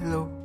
Hello.